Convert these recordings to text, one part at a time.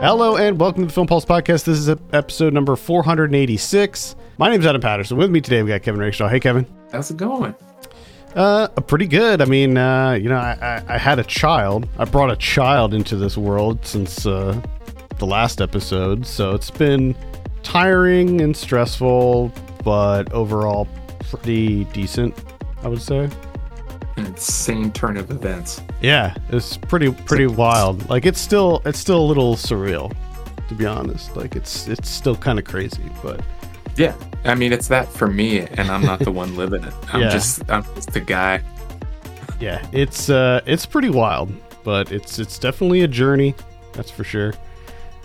Hello and welcome to the Film Pulse Podcast. This is episode number 486. My name is Adam Patterson. With me today, we've got Kevin Rakestraw. Hey, Kevin. How's it going? Uh, pretty good. I mean, uh, you know, I, I, I had a child. I brought a child into this world since uh, the last episode, so it's been tiring and stressful, but overall pretty decent, I would say. An insane turn of events. Yeah, it's pretty pretty wild. Like it's still it's still a little surreal, to be honest. Like it's it's still kind of crazy, but Yeah, I mean it's that for me, and I'm not the one living it. I'm Yeah. just I'm just the guy. yeah, it's uh it's pretty wild, but it's it's definitely a journey, that's for sure.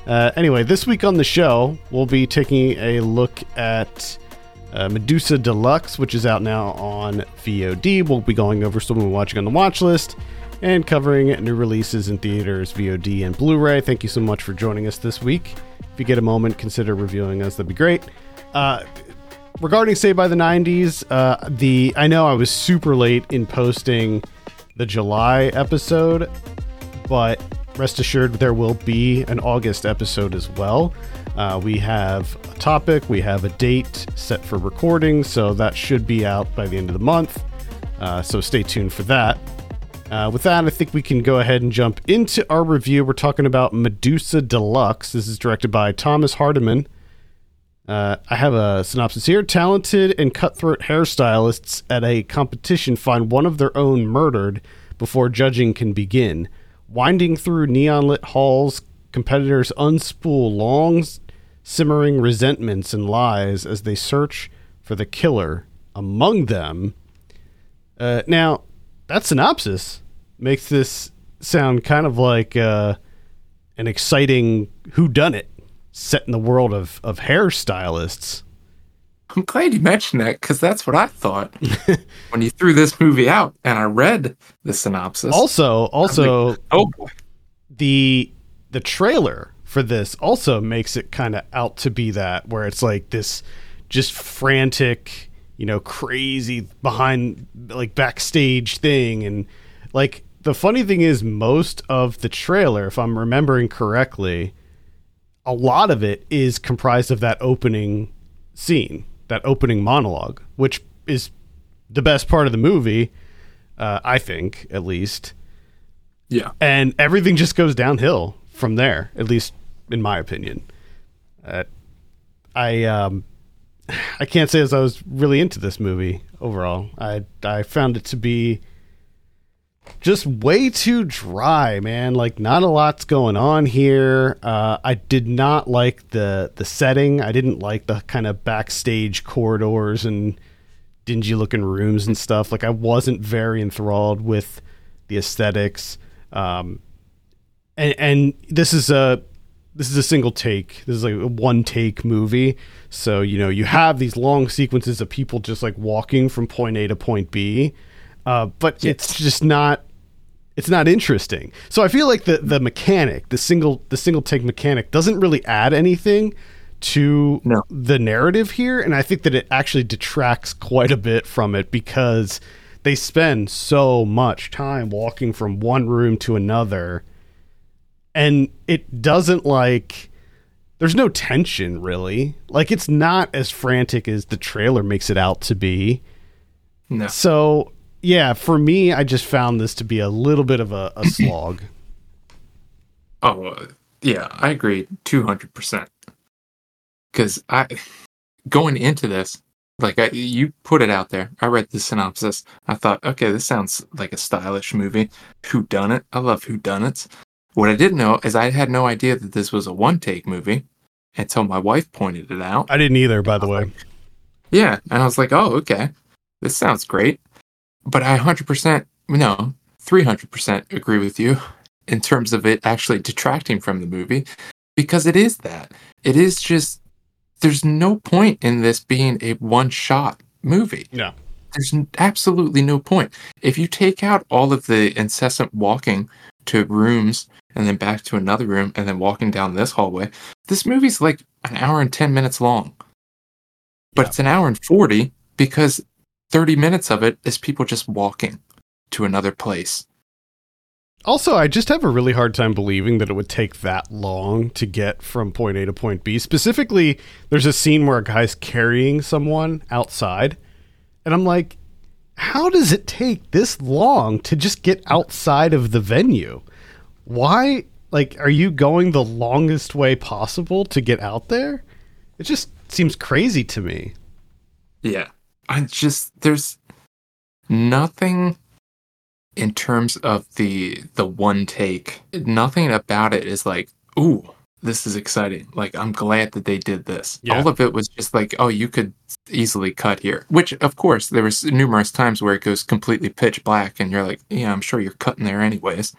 Uh, anyway, this week on the show, we'll be taking a look at uh, Medusa Deluxe, which is out now on VOD. We'll be going over some we're watching on the watch list and covering new releases in theaters, VOD, and Blu-ray. Thank you so much for joining us this week. If you get a moment, consider reviewing us. That'd be great. Uh, regarding Say by the 90s, uh, the I know I was super late in posting the July episode, but rest assured there will be an August episode as well. Uh, we have a topic, we have a date set for recording, so that should be out by the end of the month. Uh, so stay tuned for that. Uh, with that, I think we can go ahead and jump into our review. We're talking about Medusa Deluxe. This is directed by Thomas Hardiman. Uh, I have a synopsis here. Talented and cutthroat hairstylists at a competition find one of their own murdered before judging can begin. Winding through neon lit halls, competitors unspool long, simmering resentments and lies as they search for the killer among them. Uh, now, that synopsis makes this sound kind of like uh, an exciting whodunit set in the world of, of hairstylists. I'm glad you mentioned that because that's what I thought when you threw this movie out, and I read the synopsis. Also, also oh boy, the the trailer for this also makes it kind of out to be that where it's like this just frantic, you know, crazy behind like backstage thing. And like the funny thing is most of the trailer if I'm remembering correctly a lot of it is comprised of that opening scene, that opening monologue, which is the best part of the movie, uh, I think, at least. yeah, And everything just goes downhill from there, at least in my opinion. Uh, I um, I can't say as I was really into this movie overall. I I found it to be just way too dry, man. Like not a lot's going on here. Uh, I did not like the the setting. I didn't like the kind of backstage corridors and dingy looking rooms and stuff. Like I wasn't very enthralled with the aesthetics. Um, and and this is a this is a single take. This is like a one take movie. So you know you have these long sequences of people just like walking from point A to point B, uh, but it's just not it's not interesting. So I feel like the the mechanic, the single the single take mechanic, doesn't really add anything to No. the narrative here, and I think that it actually detracts quite a bit from it because they spend so much time walking from one room to another, and it doesn't like. There's no tension really. Like it's not as frantic as the trailer makes it out to be. no, So yeah, for me, I just found this to be a little bit of a, a slog. oh uh, yeah, I agree, two hundred percent. Because I going into this, like I, you put it out there, I read the synopsis. I thought, okay, this sounds like a stylish movie. Who done it? I love who done it. What I didn't know is I had no idea that this was a one take movie until my wife pointed it out. I didn't either, by the way. Yeah, and I was like, oh, okay, this sounds great. But I 100%, no, 300% agree with you in terms of it actually detracting from the movie because it is that. It is just, there's no point in this being a one shot movie. Yeah. There's absolutely no point. If you take out all of the incessant walking to rooms and then back to another room and then walking down this hallway, this movie's like an hour and 10 minutes long. But Yeah. it's an hour and 40 because 30 minutes of it is people just walking to another place also, I just have a really hard time believing that it would take that long to get from point A to point B. Specifically, there's a scene where a guy's carrying someone outside, and I'm like, how does it take this long to just get outside of the venue? Why? Like, are you going the longest way possible to get out there? It just seems crazy to me. Yeah. I just there's nothing in terms of the the one take. Nothing about it is like, ooh, this is exciting. Like I'm glad that they did this. Yeah. All of it was just like, oh, you could easily cut here. Which of course there was numerous times where it goes completely pitch black and you're like, yeah, I'm sure you're cutting there anyways.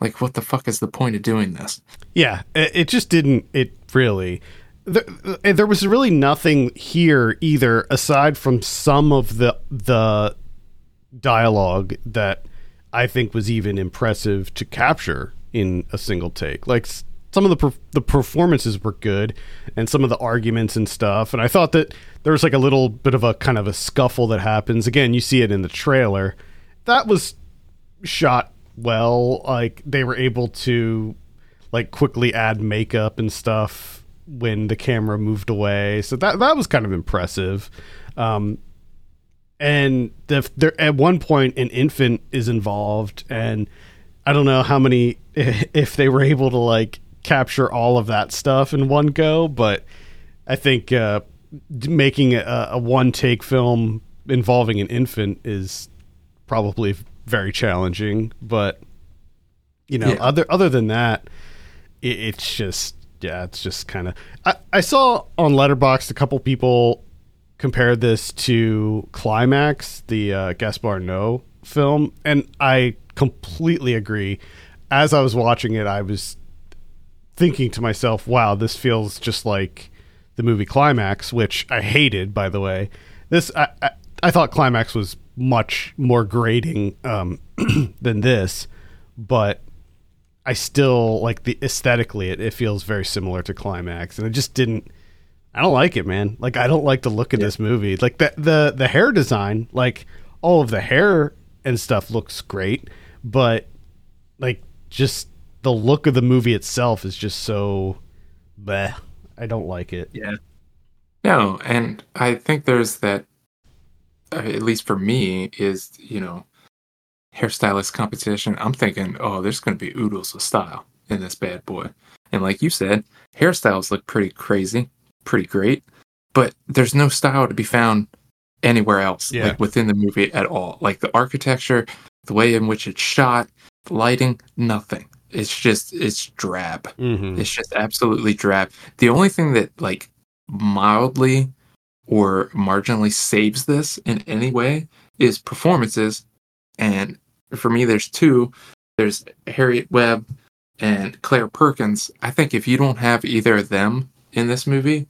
Like what the fuck is the point of doing this? Yeah, it, it just didn't. It really. There, there was really nothing here either, aside from some of the the dialogue that I think was even impressive to capture in a single take. Like some of the per- the performances were good, and some of the arguments and stuff. And I thought that there was like a little bit of a kind of a scuffle that happens. Again, you see it in the trailer. That was shot well. Like they were able to like quickly add makeup and stuff when the camera moved away. So that that was kind of impressive. Um, and the, there at one point an infant is involved, and I don't know how many if they were able to like capture all of that stuff in one go, but I think uh, making a, a one take film involving an infant is probably very challenging. But you know, Yeah. other other than that, it, it's just yeah, it's just kind of. I, I saw on Letterboxd a couple people compare this to Climax, the uh, Gaspar Noé film, and I completely agree. As I was watching it, I was thinking to myself, "Wow, this feels just like the movie Climax," which I hated, by the way. This I I, I thought Climax was much more grating um, than this, but I still like the aesthetically it, it feels very similar to Climax, and it just didn't. I don't like it, man. Like I don't like the look of this movie. Like the the the hair design, like all of the hair and stuff looks great, but like just the look of the movie itself is just so bleh. I don't like it. Yeah. No, and I think there's that, uh, at least for me, is, you know, hairstylist competition. I'm thinking, oh, there's going to be oodles of style in this bad boy. And like you said, hairstyles look pretty crazy, pretty great, but there's no style to be found anywhere else, Yeah. like within the movie at all. Like the architecture, the way in which it's shot, the lighting, nothing. It's just, it's drab. Mm-hmm. It's just absolutely drab. The only thing that like mildly or marginally saves this in any way is performances. And for me, there's two. There's Harriet Webb and Claire Perkins. I think if you don't have either of them in this movie,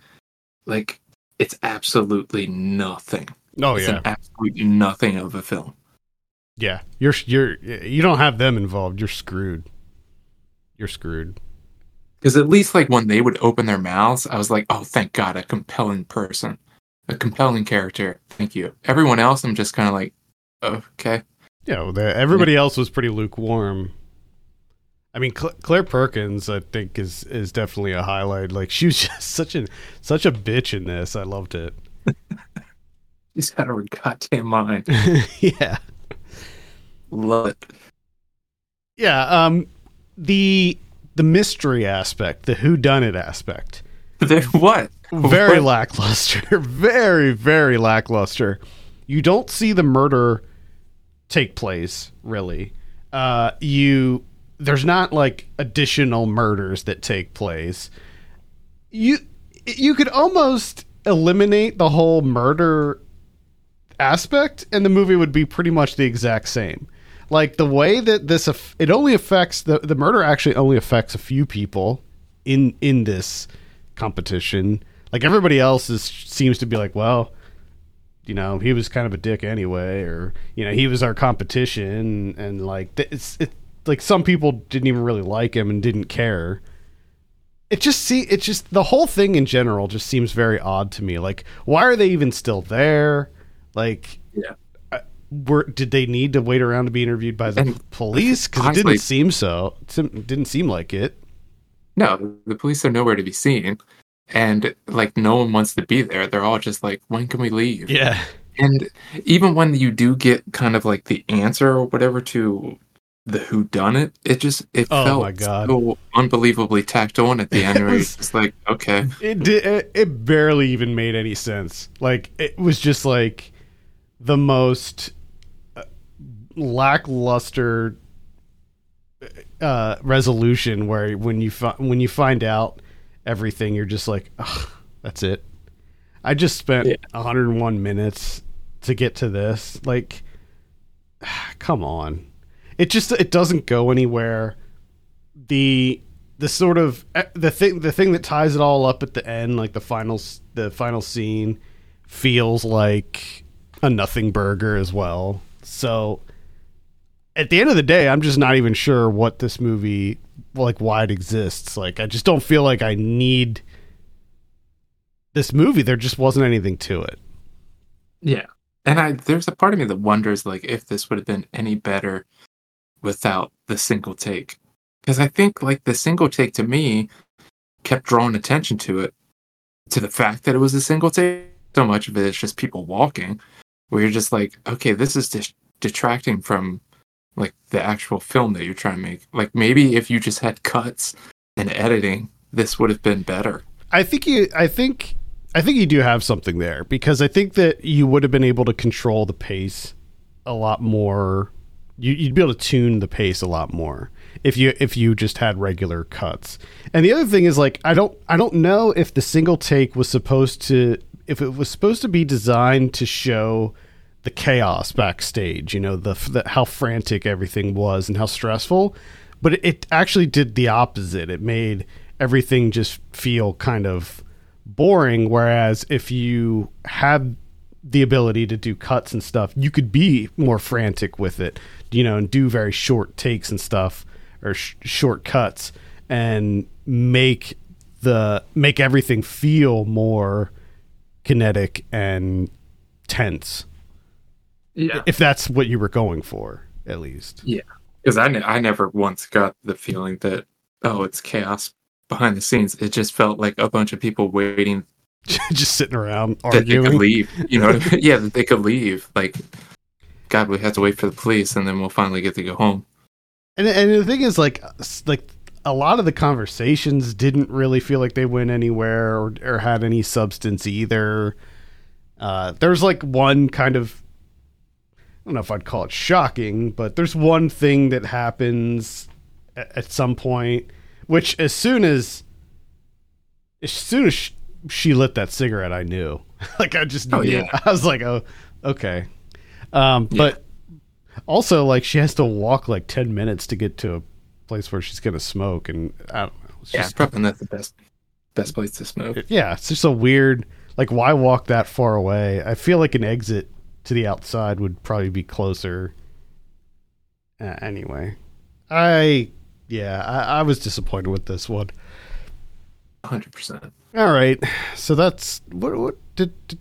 like it's absolutely nothing. Oh it's yeah, an absolute nothing of a film. yeah. You're you're you don't have them involved. You're screwed. You're screwed. Because at least like when they would open their mouths, I was like, oh, thank God, a compelling person, a compelling character. Thank you. Everyone else, I'm just kind of like, okay. Know, the, everybody else was pretty lukewarm. I mean, Cl- Claire Perkins, I think, is is definitely a highlight. Like she was just such a such a bitch in this. I loved it. She's out of her goddamn mind. yeah, Love it. yeah. Um, the the mystery aspect, the who done it aspect, Then what? very What? lackluster. Very very lackluster. You don't see the murder take place really. Uh, you there's not like additional murders that take place. You you could almost eliminate the whole murder aspect and the movie would be pretty much the exact same. Like the way that this it only affects the the murder actually only affects a few people in in this competition. Like everybody else is seems to be like, well, you know, he was kind of a dick anyway, or you know, he was our competition, and like th- it's it like some people didn't even really like him and didn't care. It just see it just the whole thing in general just seems very odd to me. Like, why are they even still there? Like, Yeah. Were did they need to wait around to be interviewed by the And police? Because it didn't seem so. It didn't seem like it. No, the police are nowhere to be seen. And like no one wants to be there. They're all just like, when can we leave? Yeah, And even when you do get kind of like the answer or whatever to the who done it, it just it Oh felt my God. so unbelievably tacked on at the end It was- it's like, okay. it did. It, it barely even made any sense. Like it was just like the most uh, lackluster uh, resolution. Where when you fi- when you find out everything, you're just like, that's it. I just spent Yeah. 101 minutes to get to this. Like, come on. It just it doesn't go anywhere. The the sort of eh, the thing the thing that ties it all up at the end, like the final the final scene, feels like a nothing burger as well. So at the end of the day, I'm just not even sure what this movie like why it exists. Like I just don't feel like I need this movie. There just wasn't anything to it. Yeah. And I there's a part of me that wonders like if this would have been any better without the single take. Because I think like the single take to me kept drawing attention to it, to the fact that it was a single take. So much of it is just people walking, where you're just like, okay, this is just detracting from like the actual film that you're trying to make. Like maybe if you just had cuts and editing, this would have been better. I think you. I think. I think you do have something there because I think that you would have been able to control the pace a lot more. You, you'd be able to tune the pace a lot more if you if you just had regular cuts. And the other thing is like I don't I don't know if the single take was supposed to if it was supposed to be designed to show the chaos backstage, you know, the, the how frantic everything was and how stressful, but it, it actually did the opposite. It made everything just feel kind of boring whereas if you had the ability to do cuts and stuff, you could be more frantic with it, you know, and do very short takes and stuff or sh- short cuts and make the make everything feel more kinetic and tense Yeah. if that's what you were going for at least. Yeah, because I, ne- I never once got the feeling that oh it's chaos behind the scenes. It just felt like a bunch of people waiting just sitting around that they could arguing. leave you know? Yeah that they could leave. Like god we have to wait for the police and then we'll finally get to go home. And, and the thing is like like a lot of the conversations didn't really feel like they went anywhere or, or had any substance either. Uh, there's like one kind of don't know if I'd call it shocking, but there's one thing that happens at, at some point, which as soon as as soon as sh- she lit that cigarette, I knew. like I just knew. Oh, yeah. I was like, oh, okay. Um, Yeah. but also like she has to walk like ten minutes to get to a place where she's gonna smoke, and I don't know. It's yeah just, probably not the best best place to smoke yeah, it's just a weird. Like, why walk that far away? I feel like an exit to the outside would probably be closer. Uh, anyway, I yeah, I, I was disappointed with this one. 100% All right, so that's what what did, did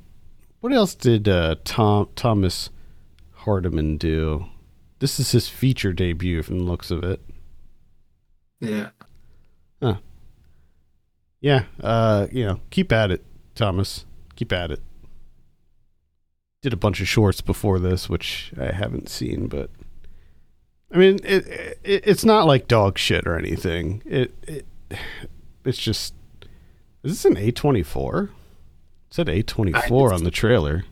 what else did uh, Tom Thomas Hardiman do? This is his feature debut from the looks of it. yeah Huh. Yeah, uh, you know, keep at it, Thomas. Keep at it. Did a bunch of shorts before this, which I haven't seen, but I mean, it, it it's not like dog shit or anything. It it it's just is this an A twenty four? It said A twenty four on the trailer,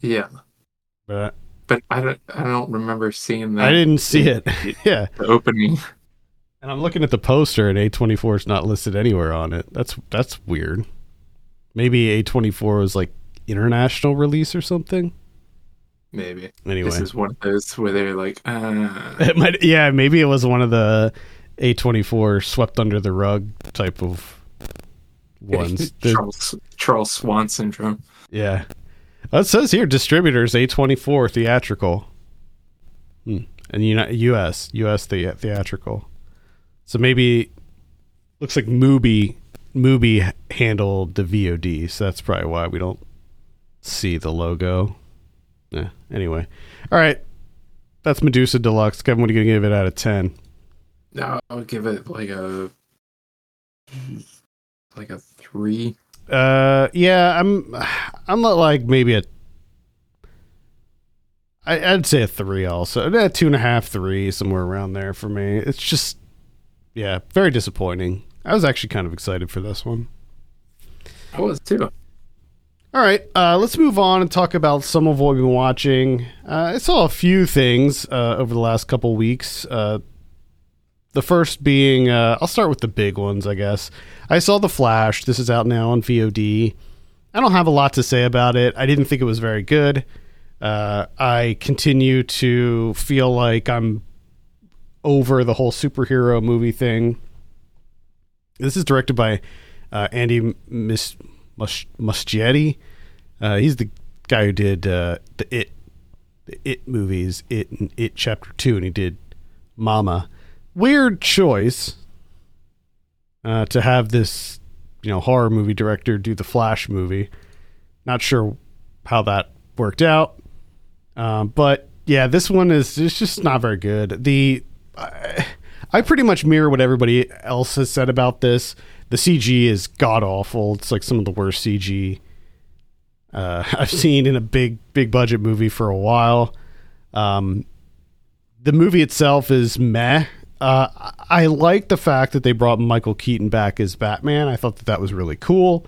yeah but but i don't i don't remember seeing that I didn't see it. yeah, the opening and I'm looking at the poster, and A twenty four is not listed anywhere on it. That's that's weird. Maybe A twenty four was like international release or something. maybe Anyway, this is one of those where they're like uh it might, yeah, maybe it was one of the A24 swept under the rug type of ones. Charles, Charles Swan syndrome. yeah. Oh, it says here distributors A24 theatrical. Hmm. And US, US the- theatrical. So maybe looks like Mubi Mubi handled the VOD, so that's probably why we don't see the logo. Yeah. Anyway, all right. That's Medusa Deluxe. Kevin, what are you gonna give it out of ten? No, I would give it like a like a three. Uh, yeah, I'm. I'm not like maybe a. I, I'd say a three also. Eh, two and a half, three, somewhere around there for me. It's just, yeah, very disappointing. I was actually kind of excited for this one. I was too. All right, uh, let's move on and talk about some of what we've been watching. Uh, I saw a few things uh, over the last couple weeks. Uh, the first being, uh, I'll start with the big ones, I guess. I saw The Flash. This is out now on VOD. I don't have a lot to say about it. I didn't think it was very good. Uh, I continue to feel like I'm over the whole superhero movie thing. This is directed by Andy Mis- Mus- Muschietti. Uh, he's the guy who did uh, the It the It movies, It and It Chapter Two, and he did Mama. Weird choice uh, to have this, you know, horror movie director do the Flash movie. Not sure how that worked out, um, but yeah, this one is it's just not very good. The I, I pretty much mirror what everybody else has said about this. The CG is god awful. It's like some of the worst CG uh, I've seen in a big big budget movie for a while. Um, the movie itself is meh. Uh, I like the fact that they brought Michael Keaton back as Batman. I thought that that was really cool,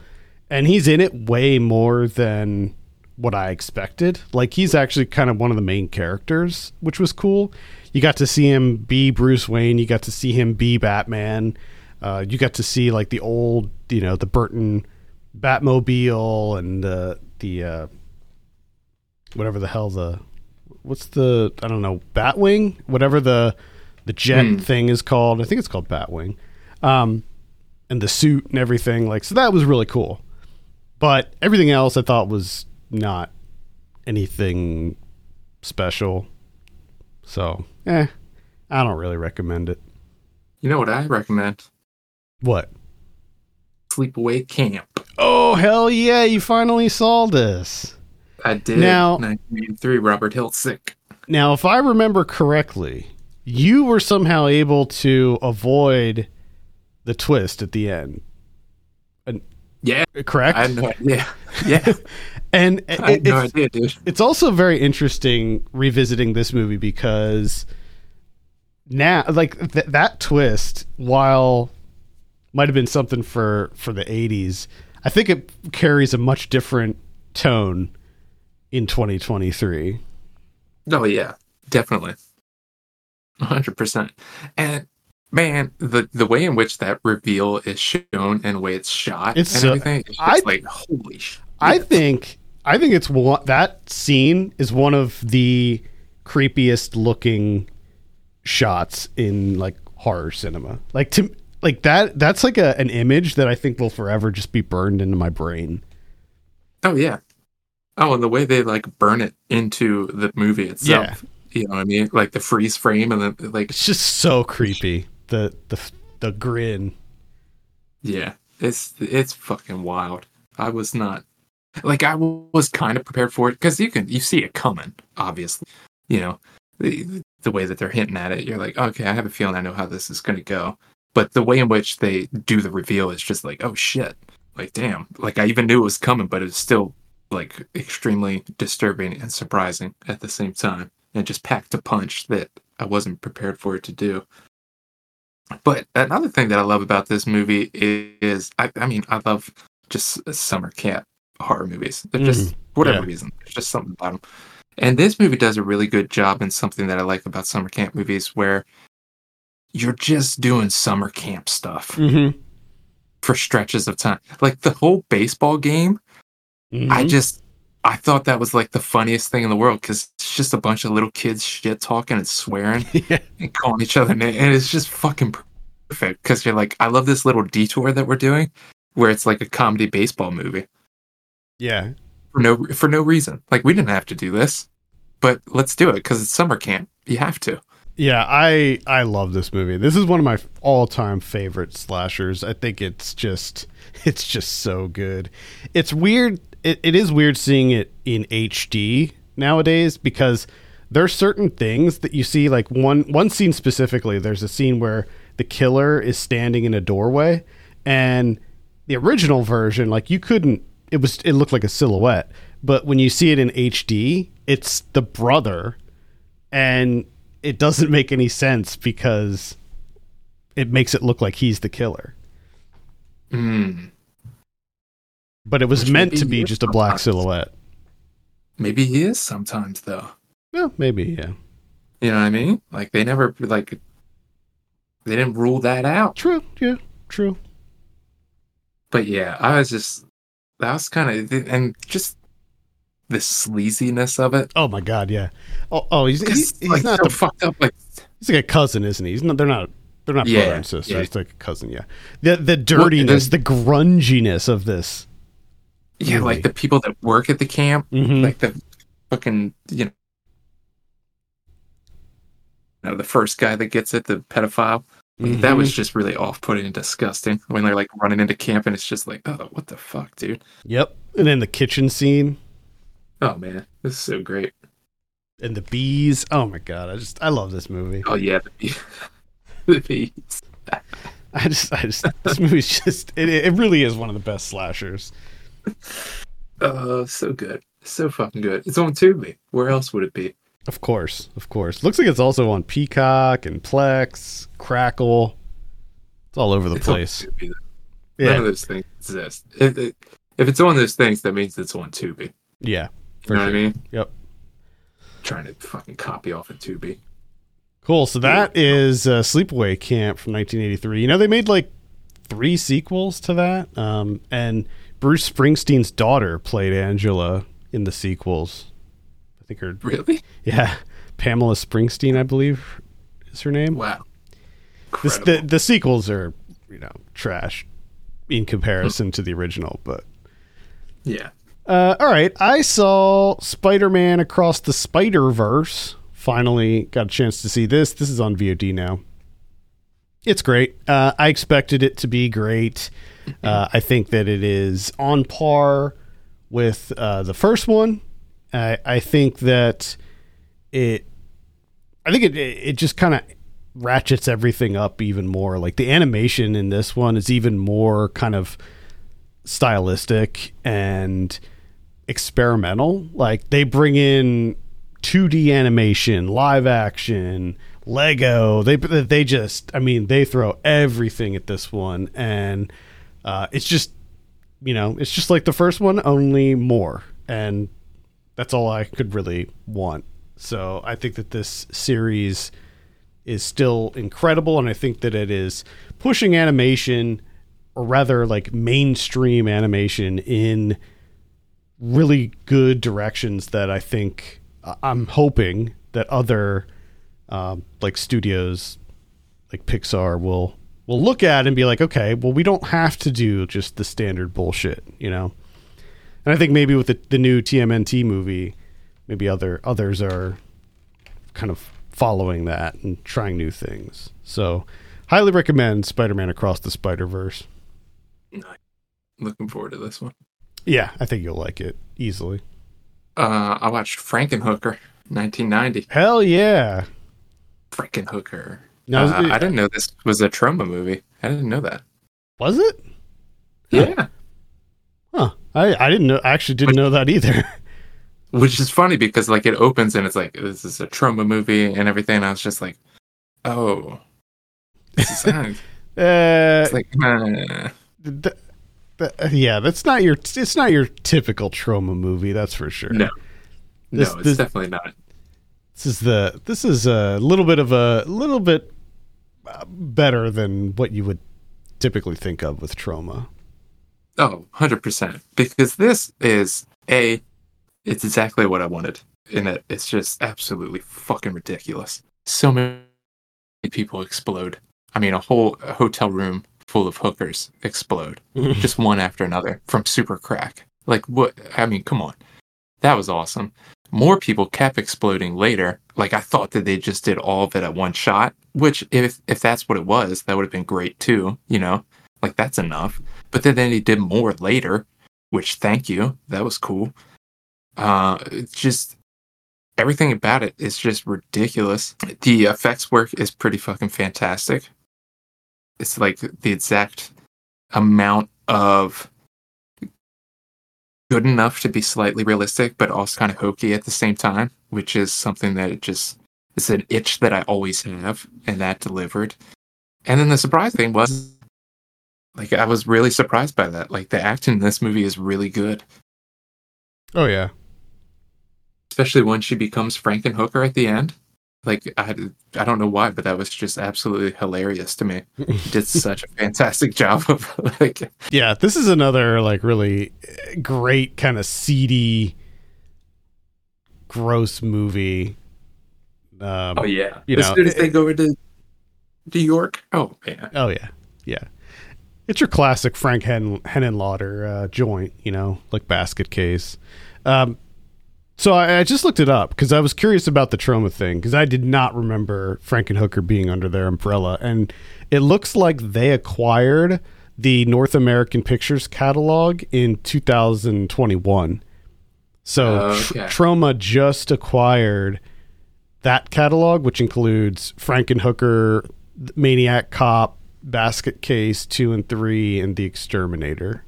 and he's in it way more than what I expected. Like he's actually kind of one of the main characters, which was cool. You got to see him be Bruce Wayne. You got to see him be Batman. Uh, you got to see like the old, you know, the Burton Batmobile and the the uh, whatever the hell the what's the I don't know Batwing, whatever the the jet Hmm. thing is called. I think it's called Batwing, um, and the suit and everything. Like so, that was really cool. But everything else I thought was not anything special. So, eh, I don't really recommend it. You know what I recommend? What? Sleepaway Camp. Oh hell yeah! You finally saw this. I did. Now- 1983. Robert Hiltzik. Now, if I remember correctly, you were somehow able to avoid the twist at the end. Yeah, Correct? I no idea. Yeah, and I had it- no it's, idea, dude. it's also very interesting revisiting this movie because now, like th- that twist, while might have been something for for the '80s, I think it carries a much different tone in 2023. Oh yeah, definitely, hundred percent. And man, the the way in which that reveal is shown and the way it's shot It's and so- everything, I- like holy shit. I think I think it's one that scene is one of the creepiest looking shots in like horror cinema. Like to like that that's like a an image that I think will forever just be burned into my brain. Oh yeah. Oh, and the way they like burn it into the movie itself. Yeah. You know what I mean? Like the freeze frame and then like It's just so creepy. The the the grin. yeah, it's it's fucking wild. I was not like I was kind of prepared for it because you can you see it coming, obviously. You know the the way that they're hinting at it, you're like, okay, I have a feeling I know how this is going to go. But the way in which they do the reveal is just like, oh shit, like damn, like I even knew it was coming, but it's still like extremely disturbing and surprising at the same time, and just packed a punch that I wasn't prepared for it to do. But another thing that I love about this movie is, I, I mean, I love just summer camp horror movies. They're just mm, whatever yeah. reason, there's just something about them. And this movie does a really good job in something that I like about summer camp movies, where you're just doing summer camp stuff Mm-hmm. for stretches of time. Like the whole baseball game, Mm-hmm. I just I thought that was like the funniest thing in the world because it's just a bunch of little kids shit talking and swearing yeah. and calling each other names, and it's just fucking perfect because you're like, I love this little detour that we're doing, where it's like a comedy baseball movie yeah. for no for no reason. Like we didn't have to do this, but let's do it because it's summer camp. You have to. Yeah, I I love this movie. This is one of my all-time favorite slashers. I think it's just it's just so good. It's weird. It, it is weird seeing it in HD nowadays because there's certain things that you see like one one scene specifically there's a scene where the killer is standing in a doorway and the original version like you couldn't it was it looked like a silhouette but when you see it in HD it's the brother and it doesn't make any sense because it makes it look like he's the killer Mm. but it was Which meant to be just a black sometimes. silhouette Maybe he is sometimes though. well maybe yeah You know what I mean? Like they never like they didn't rule that out. true yeah true But yeah, I was just that was kind of and just the sleaziness of it. oh my god yeah oh, oh he's, he's, he's like, not the fucked up. Like He's like a cousin, isn't he? He's not. They're not. They're not Yeah, brother and sister. yeah. It's like a cousin. Yeah. The the dirtiness, there's- the grunginess of this. yeah, like the people that work at the camp, Mhm. like the fucking you know, you know, the first guy that gets it, the pedophile. Like, That was just really off-putting and disgusting when they're like running into camp and it's just like, oh, what the fuck, dude? Yep. And then the kitchen scene Oh man, this is so great. and the bees. Oh my god! I just I love this movie. Oh yeah, the, bee- the bees. I just I just this movie's just it it really is one of the best slashers. Oh, so good, so fucking good. It's on Tubi. Where else would it be? Of course, of course. Looks like it's also on Peacock and Plex, Crackle. It's all over the It's place. Tubi. None of those things exist. If, it, if it's on those things, that means it's on Tubi. yeah. You For know what I mean? Yep. Trying to fucking copy off of Tubi. Cool. So that is uh, Sleepaway Camp from 1983. You know, they made like three sequels to that. Um, and Bruce Springsteen's daughter played Angela in the sequels. I think her, Really? yeah, Pamela Springsteen, I believe is her name. Wow. This, the, the sequels are, you know, trash in comparison to the original, but. yeah. Uh, all right, I saw Spider-Man Across the Spider-Verse. Finally got a chance to see this. This is on VOD now. It's great. Uh, I expected it to be great. Uh, I think that it is on par with uh, the first one. I, I think that it. I think it it just kind of ratchets everything up even more. Like the animation in this one is even more kind of stylistic and experimental. Like they bring in 2D animation, live action, Lego. They they just I mean they throw everything at this one and uh, it's just you know it's just like the first one only more and that's all I could really want. So I think that this series is still incredible and I think that it is pushing animation or rather like mainstream animation in really good directions that I think I'm hoping that other um, like studios like Pixar will will look at and be like, okay, well we don't have to do just the standard bullshit, you know. And I think maybe with the, the new TMNT movie, maybe other others are kind of following that and trying new things. So, highly recommend Spider-Man Across the Spider-Verse. Looking forward to this one. Yeah, I think you'll like it easily. Uh, I watched Frankenhooker, 1990. Hell yeah. Frankenhooker. No, Uh, I didn't know this was a Troma movie. I didn't know that. was it? Yeah. Huh. I, I didn't know. I actually didn't know that either. Which is funny because like it opens and it's like this is a Troma movie and everything. And I was just like, oh, this is uh, it's like uh, th- th- yeah, that's not your. It's not your typical Troma movie. That's for sure. no, This- no, it's this- definitely not. This is the. This is a little bit of a little bit uh, better than what you would typically think of with Troma. Oh, 100%. Because this is a, it's exactly what I wanted. In it, it's just absolutely fucking ridiculous. So many people explode. I mean, a whole hotel room full of hookers explode, just one after another from super crack. Like, what? I mean, come on. That was awesome. More people kept exploding later. Like, I thought that they just did all of it at one shot, which, if, if that's what it was, that would have been great too, you know? Like, that's enough. But then, then he did more later, which thank you. That was cool. Uh, just everything about it is just ridiculous. The effects work is pretty fucking fantastic. It's like the exact amount of good enough to be slightly realistic, but also kind of hokey at the same time, which is something that it just it's an itch that I always have, and that delivered. And then the surprise thing was, like, I was really surprised by that. Like, the acting in this movie is really good, Oh yeah. especially when she becomes Frankenhooker at the end. Like, I I don't know why, but that was just absolutely hilarious to me. He did such a fantastic job of like, Yeah, this is another like really great kind of seedy, gross movie. Um, oh yeah. You as know, soon as it- they go into New York, oh man, Oh yeah, yeah. It's your classic Frank Hen- Henenlotter uh, joint, you know, like basket case. Um, so I, I just looked it up because I was curious about the Troma thing because I did not remember Frankenhooker being under their umbrella, and it looks like they acquired the North American Pictures catalog in 2021. So Oh, okay. Troma just acquired that catalog, which includes Frankenhooker, Maniac Cop, Basket Case two and three, and The Exterminator.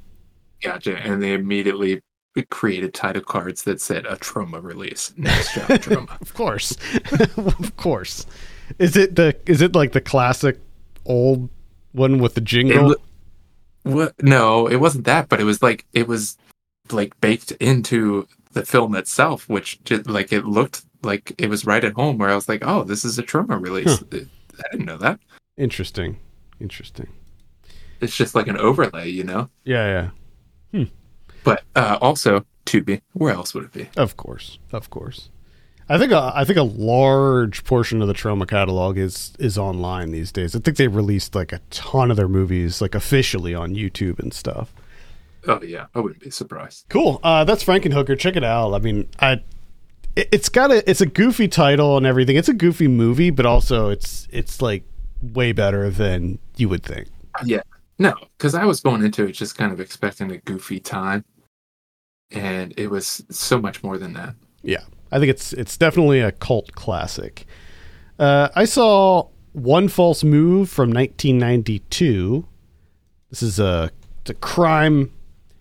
gotcha. And they immediately created title cards that said a Troma release. Next job, Troma. Of course, of course. Is it the is it like the classic old one with the jingle? lo- what? No, it wasn't that, but it was like it was like baked into the film itself, which just, like it looked like it was right at home. Where I was like, oh, this is a Troma release. I didn't know that. Interesting, interesting. It's just like an overlay, you know. Yeah, yeah. But uh, also, Tubi. Where else would it be? Of course, of course. I think a, I think a large portion of the Troma catalog is is online these days. I think they released like a ton of their movies like officially on YouTube and stuff. Oh yeah, I wouldn't be surprised. Cool. Uh, that's Frankenhooker. Check it out. I mean, I it, it's got a it's a goofy title and everything. It's a goofy movie, but also it's it's like way better than you would think. Yeah. No, because I was going into it just kind of expecting a goofy time, and it was so much more than that. Yeah, I think it's it's definitely a cult classic. Uh, I saw One False Move from 1992. This is a a crime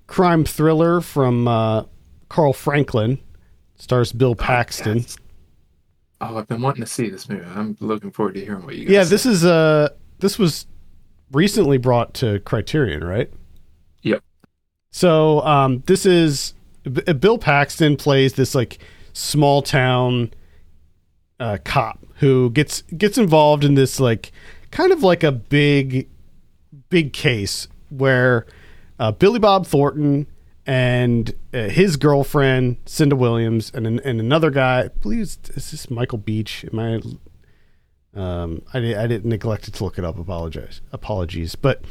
crime thriller from uh, Carl Franklin. Stars Bill Paxton. Yes. Oh, I've been wanting to see this movie. I'm looking forward to hearing what you guys. Yeah, say. this is uh this was recently brought to Criterion, right? Yep. So um, this is Bill Paxton plays this like small town uh, cop who gets gets involved in this like kind of like a big big case where uh, Billy Bob Thornton and uh, his girlfriend Cynda Williams and and another guy. I believe is this Michael Beach? Am I? Um, I, I didn't neglect to look it up. Apologize. Apologies. But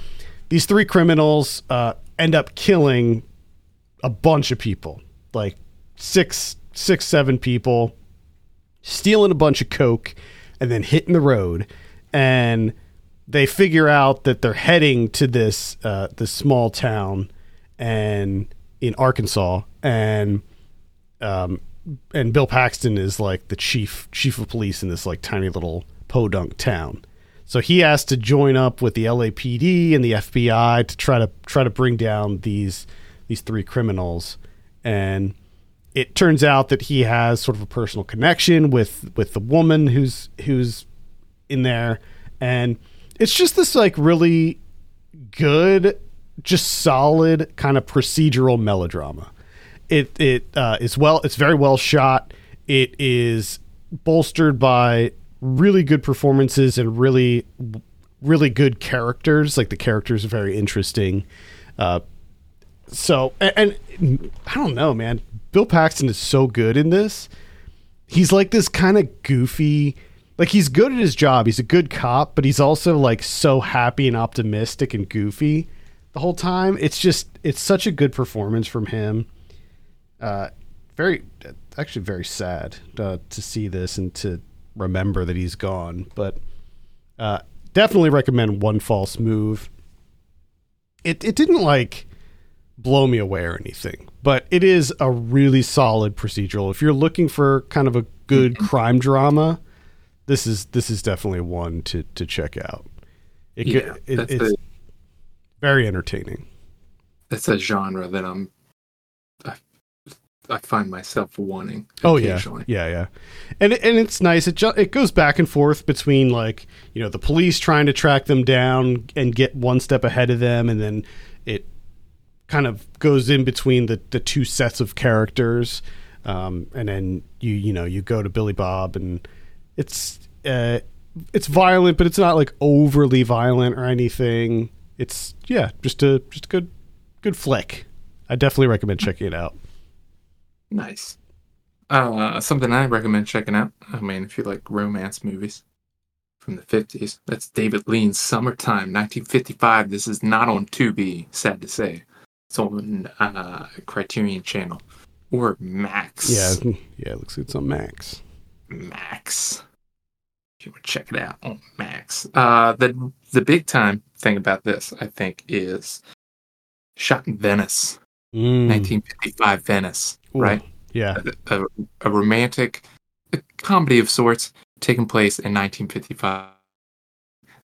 these three criminals uh, end up killing a bunch of people, like six, six, seven people, stealing a bunch of coke, and then hitting the road. And they figure out that they're heading to this uh, this small town and in Arkansas, and um, and Bill Paxton is like the chief chief of police in this like tiny little podunk town. So he has to join up with the LAPD and the FBI to try to try to bring down these these three criminals. And it turns out that he has sort of a personal connection with with the woman who's who's in there and it's just this like really good just solid kind of procedural melodrama it it uh, is well it's very well shot it is bolstered by really good performances and really really good characters. Like the characters are very interesting. Uh, so and, and i don't know man. Bill paxton is so good in this. He's like this kind of goofy like he's good at his job. He's a good cop but he's also like so happy and optimistic and goofy the whole time. It's just it's such a good performance from him. Uh very actually very sad uh, to see this and to remember that he's gone but uh definitely recommend one false move it it didn't like blow me away or anything but it is a really solid procedural if you're looking for kind of a good Mhm. crime drama, this is this is definitely one to to check out. It, Yeah, it it's a- very entertaining. It's a genre that I'm. I, find myself wanting. Oh yeah, yeah, yeah, and and it's nice. It ju- it goes back and forth between like you know the police trying to track them down and get one step ahead of them, and then it kind of goes in between the the two sets of characters, um, and then you you know you go to Billy Bob, and it's uh, it's violent, but it's not like overly violent or anything. It's yeah, just a just a good good flick. I definitely recommend checking it out. Nice. Uh, something I recommend checking out. I mean, if you like romance movies from the 50s, that's David Lean's Summertime, 1955. This is not on Tubi, sad to say. It's on uh, Criterion Channel or Max. Yeah, yeah, it looks like it's on Max. Max. If you want to check it out on Max. Uh, the the big time thing about this, I think, is shot in Venice, Mm. 1955 Venice, Ooh, right? Yeah. a, a romantic a comedy of sorts taking place in 1955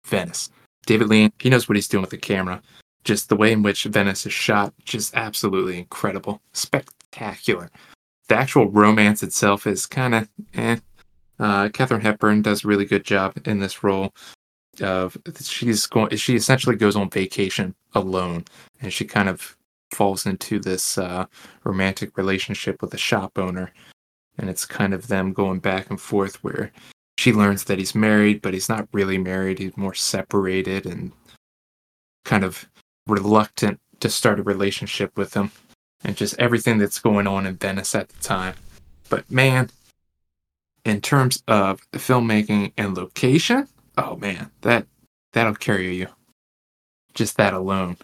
Venice. David Lean, he knows what he's doing with the camera. Just the way in which Venice is shot, just absolutely incredible, spectacular. The actual romance itself is kind of eh. Uh, Katharine Hepburn does a really good job in this role. Of she's going, she essentially goes on vacation alone, and she kind of falls into this uh, romantic relationship with a shop owner. And it's kind of them going back and forth where she learns that he's married but he's not really married. He's more separated and kind of reluctant to start a relationship with him. And just everything that's going on in Venice at the time. But man in terms of filmmaking and location oh man that that'll carry you. Just that alone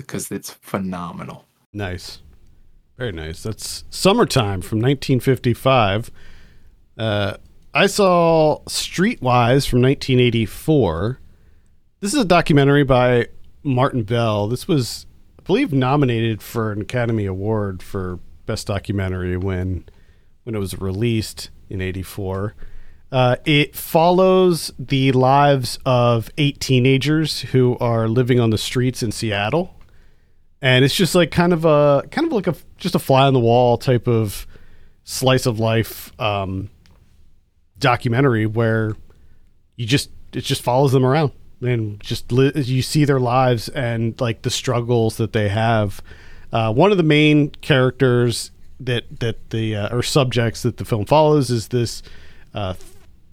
because it's phenomenal Nice. Very nice. That's Summertime from 1955. Uh, I saw Streetwise from 1984. This is a documentary by Martin Bell. This was, I believe, nominated for an Academy Award for Best Documentary when when it was released in 84. Uh, it follows the lives of eight teenagers who are living on the streets in Seattle and it's just like kind of a kind of like a just a fly on the wall type of slice of life um, documentary where you just it just follows them around and just li- you see their lives and like the struggles that they have. Uh, one of the main characters that that the uh, or subjects that the film follows is this uh,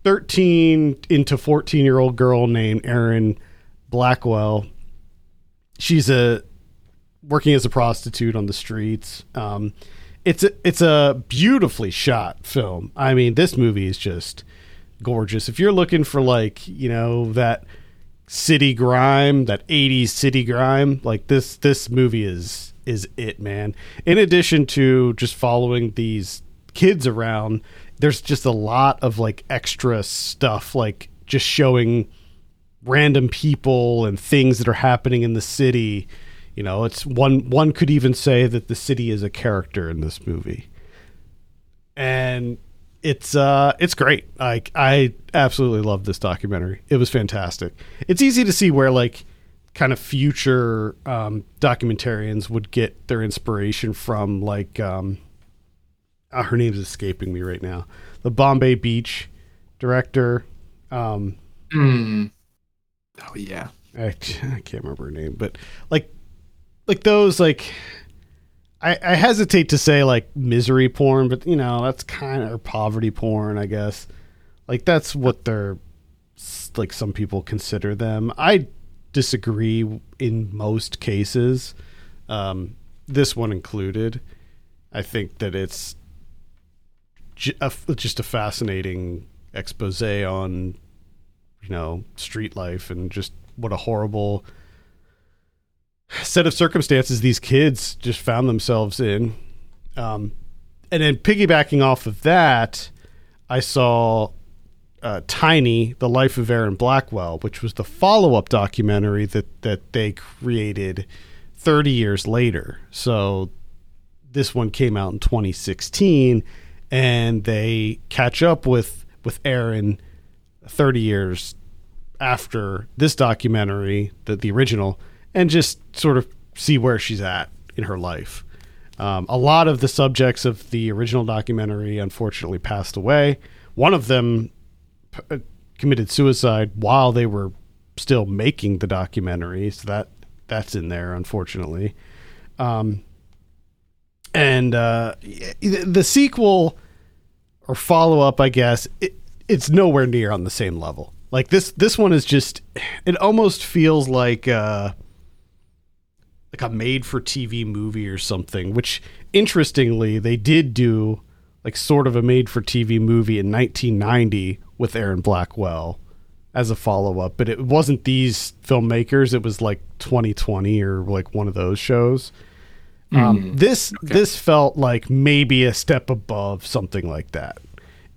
13 into 14 year old girl named Erin Blackwell. She's a working as a prostitute on the streets. Um, it's a, it's a beautifully shot film. I mean, this movie is just gorgeous. If you're looking for like you know that city grime, that '80s city grime, like this this movie is is it, man. In addition to just following these kids around, there's just a lot of like extra stuff, like just showing random people and things that are happening in the city. You know, it's one one could even say that the city is a character in this movie. And it's uh it's great. Like I absolutely love this documentary. It was fantastic. It's easy to see where like kind of future um documentarians would get their inspiration from like um uh, her name's escaping me right now. The Bombay Beach director um Mm. Oh yeah. I, I can't remember her name, but like like those like I, I hesitate to say like misery porn, but you know that's kind of poverty porn, I guess. Like that's what they're like some people consider them. I disagree in most cases, um, this one included. I think that it's ju- just a fascinating expose on you know street life and just what a horrible set of circumstances these kids just found themselves in. Um, and then piggybacking off of that, I saw uh, Tiny: The Life of Erin Blackwell, which was the follow-up documentary that that they created 30 years later. So this one came out in 2016, and they catch up with with Erin 30 years after this documentary, the the original, and just sort of see where she's at in her life. Um, a lot of the subjects of the original documentary unfortunately passed away. One of them p- uh, committed suicide while they were still making the documentary, so that that's in there, unfortunately. Um, and uh, the, sequel or follow up, I guess, it, it's nowhere near on the same level. Like this, this one is just. It almost feels like. Uh, like a made for TV movie or something, which interestingly, they did do like sort of a made for TV movie in 1990 with Erin Blackwell as a follow up, but it wasn't these filmmakers. It was like 2020 or like one of those shows. Um, this okay. this felt like maybe a step above something like that.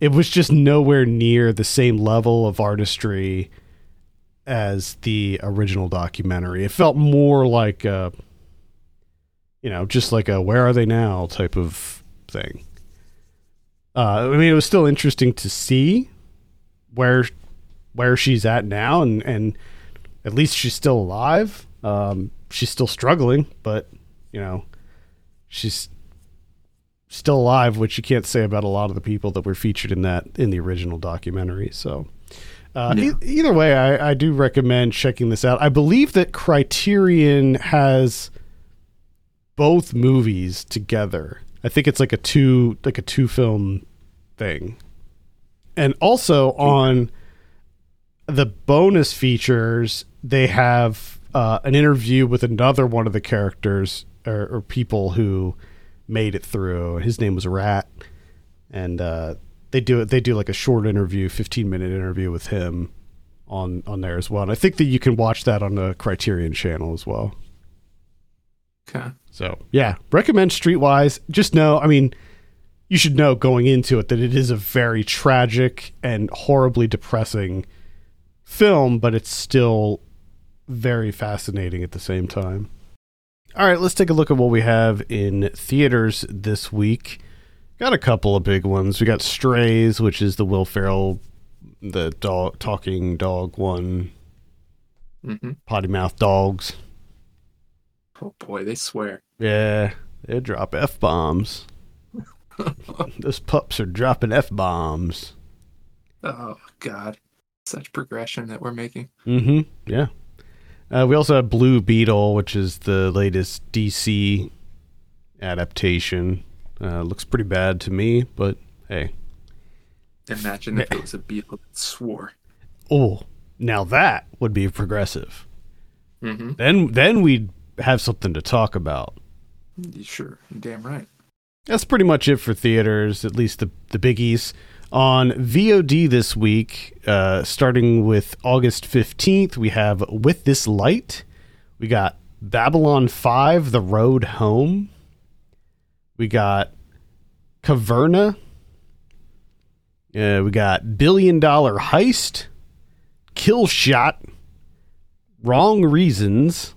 It was just nowhere near the same level of artistry as the original documentary. It felt more like a, you know, just like a "Where are they now?" type of thing. Uh, I mean, it was still interesting to see where where she's at now, and and at least she's still alive. Um, she's still struggling, but you know, she's still alive, which you can't say about a lot of the people that were featured in that in the original documentary. So, uh, Yeah. e- either way, I, I do recommend checking this out. I believe that Criterion has both movies together. I think it's like a two like a two film thing. And also on the bonus features, they have uh, an interview with another one of the characters or, or people who made it through. His name was Rat, and uh, they do it. They do like a short interview, fifteen minute interview with him on on there as well. And I think that you can watch that on the Criterion channel as well. Okay. So yeah, recommend Streetwise. Just know, I mean, you should know going into it that it is a very tragic and horribly depressing film, but it's still very fascinating at the same time. All right, let's take a look at what we have in theaters this week. Got a couple of big ones. We got Strays, which is the Will Ferrell, the dog talking dog one, hmm potty mouth dogs. Oh boy, they swear. Yeah, they drop f bombs. Those pups are dropping f bombs. Oh God, such progression that we're making. Mm-hmm. Yeah. Uh, we also have Blue Beetle, which is the latest DC adaptation. Uh, looks pretty bad to me, but hey. Imagine if it was a beetle that swore. Oh, now that would be progressive. Mm-hmm. Then, then we'd have something to talk about. Sure, you're damn right. That's pretty much it for theaters, at least the the biggies. On VOD this week, uh, starting with August 15th, we have With This Light. We got Babylon 5, The Road Home. We got Caverna. Uh, we got Billion Dollar Heist. Kill Shot. Wrong Reasons.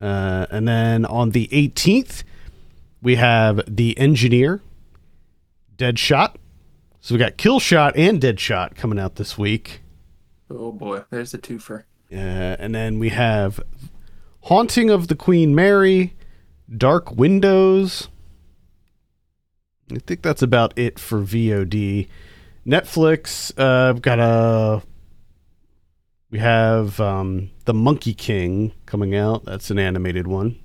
Uh, and then on the 18th, we have The Engineer, Dead Shot. So we got Kill Shot and Dead Shot coming out this week. Oh boy, there's a twofer. Uh, and then we have Haunting of the Queen Mary, Dark Windows. I think that's about it for VOD. Netflix, uh, got a. We have um, The Monkey King coming out. That's an animated one.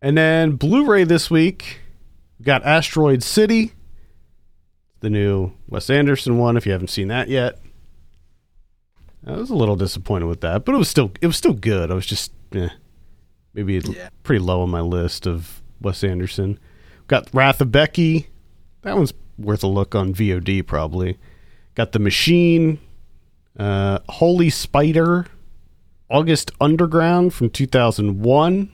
And then Blu ray this week, we got Asteroid City, the new Wes Anderson one, if you haven't seen that yet. I was a little disappointed with that, but it was still it was still good. I was just eh, maybe Yeah. pretty low on my list of Wes Anderson. Got Wrath of Becky. That one's worth a look on VOD probably. Got The Machine, uh, Holy Spider, August Underground from 2001,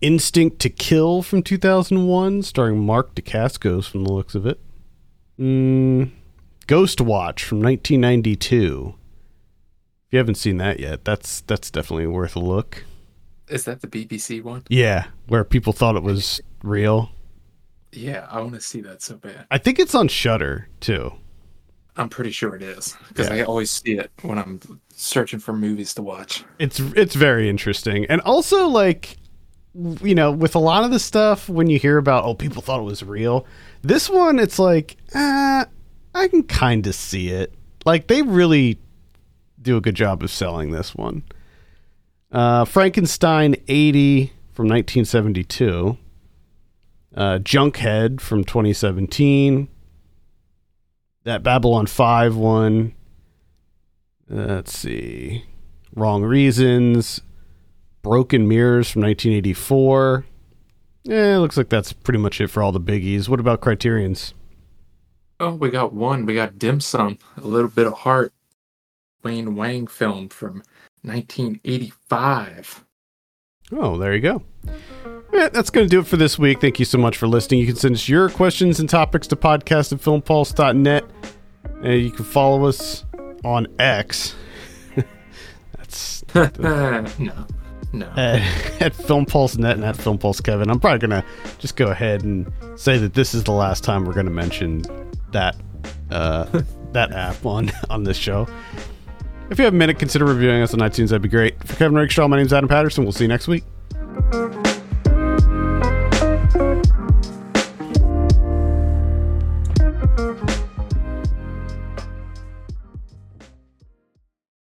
Instinct to Kill from 2001, starring Mark Dacascos from the looks of it. Mm, Ghostwatch from 1992. If you haven't seen that yet, that's that's definitely worth a look. Is that the BBC one? Yeah, where people thought it was real. Yeah, I want to see that so bad. I think it's on Shudder too. I'm pretty sure it is because Yeah. I always see it when I'm searching for movies to watch. It's it's very interesting, and also like you know, with a lot of the stuff when you hear about oh people thought it was real, this one it's like ah, I can kind of see it. Like they really do a good job of selling this one. Uh, Frankenstein 80 from 1972. Uh, Junkhead from 2017. That Babylon 5 one. Uh, let's see. Wrong Reasons. Broken Mirrors from 1984. Yeah, looks like that's pretty much it for all the biggies. What about Criterion's? Oh, we got one. We got Dim Sum, a little bit of heart. Wayne Wang film from 1985. Oh, there you go. Yeah, that's going to do it for this week. Thank you so much for listening. You can send us your questions and topics to podcast at filmpulse.net. Uh, you can follow us on X. that's no, no. at, at FilmPulseNet and at FilmPulseKevin. I'm probably going to just go ahead and say that this is the last time we're going to mention that uh, that app on, on this show. If you have a minute, consider reviewing us on iTunes. That'd be great. For Kevin Rakestraw, my name's Adam Patterson. We'll see you next week.